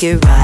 Got me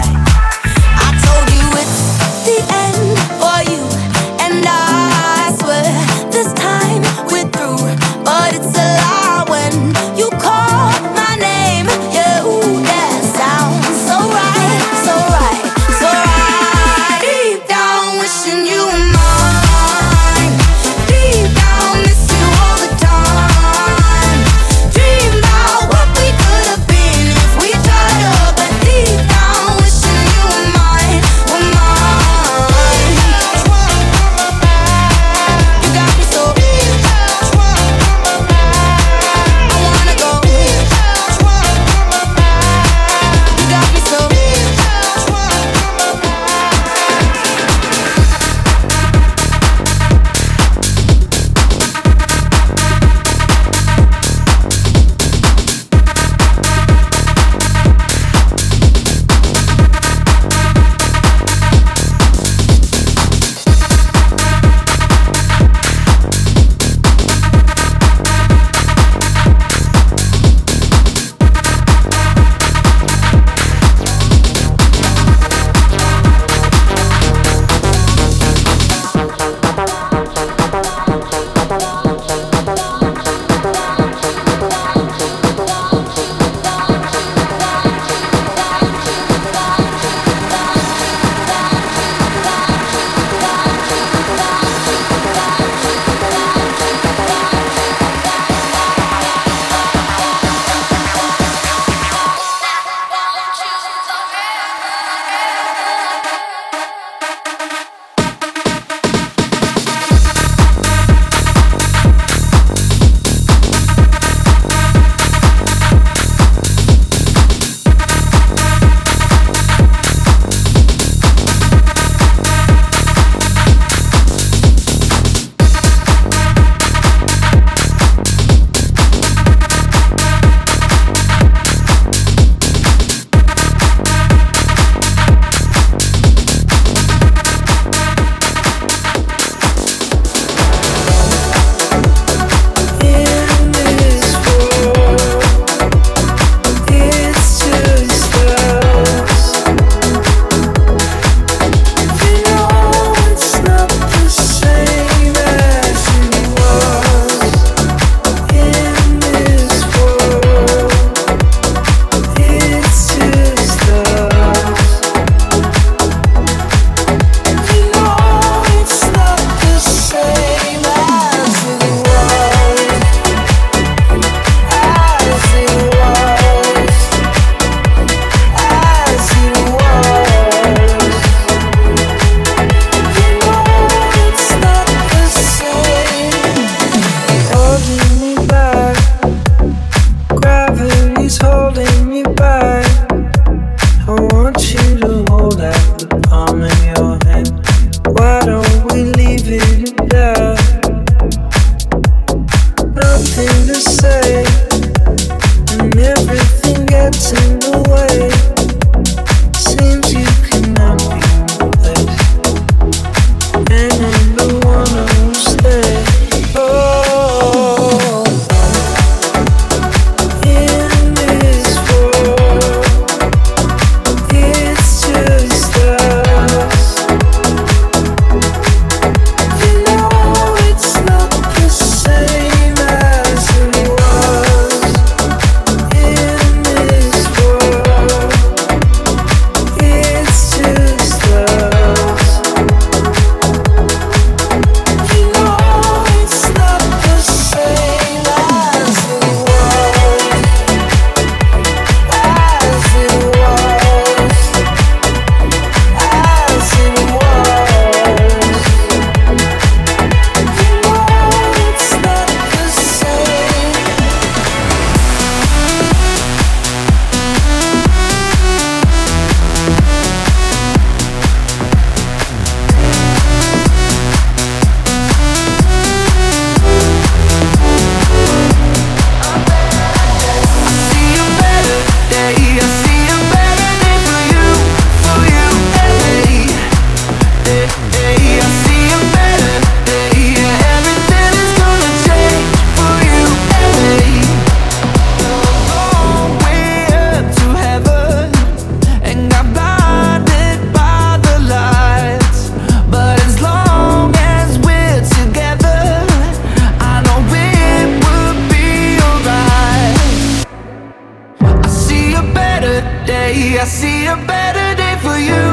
day. I see a better day for you,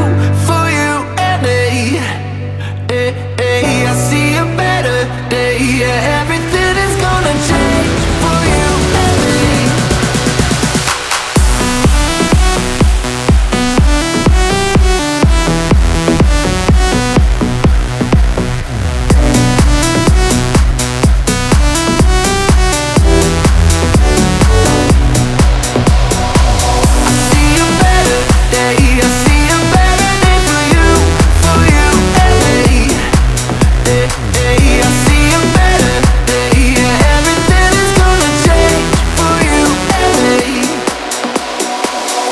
for you and me. Eh, eh, I see a better day, yeah.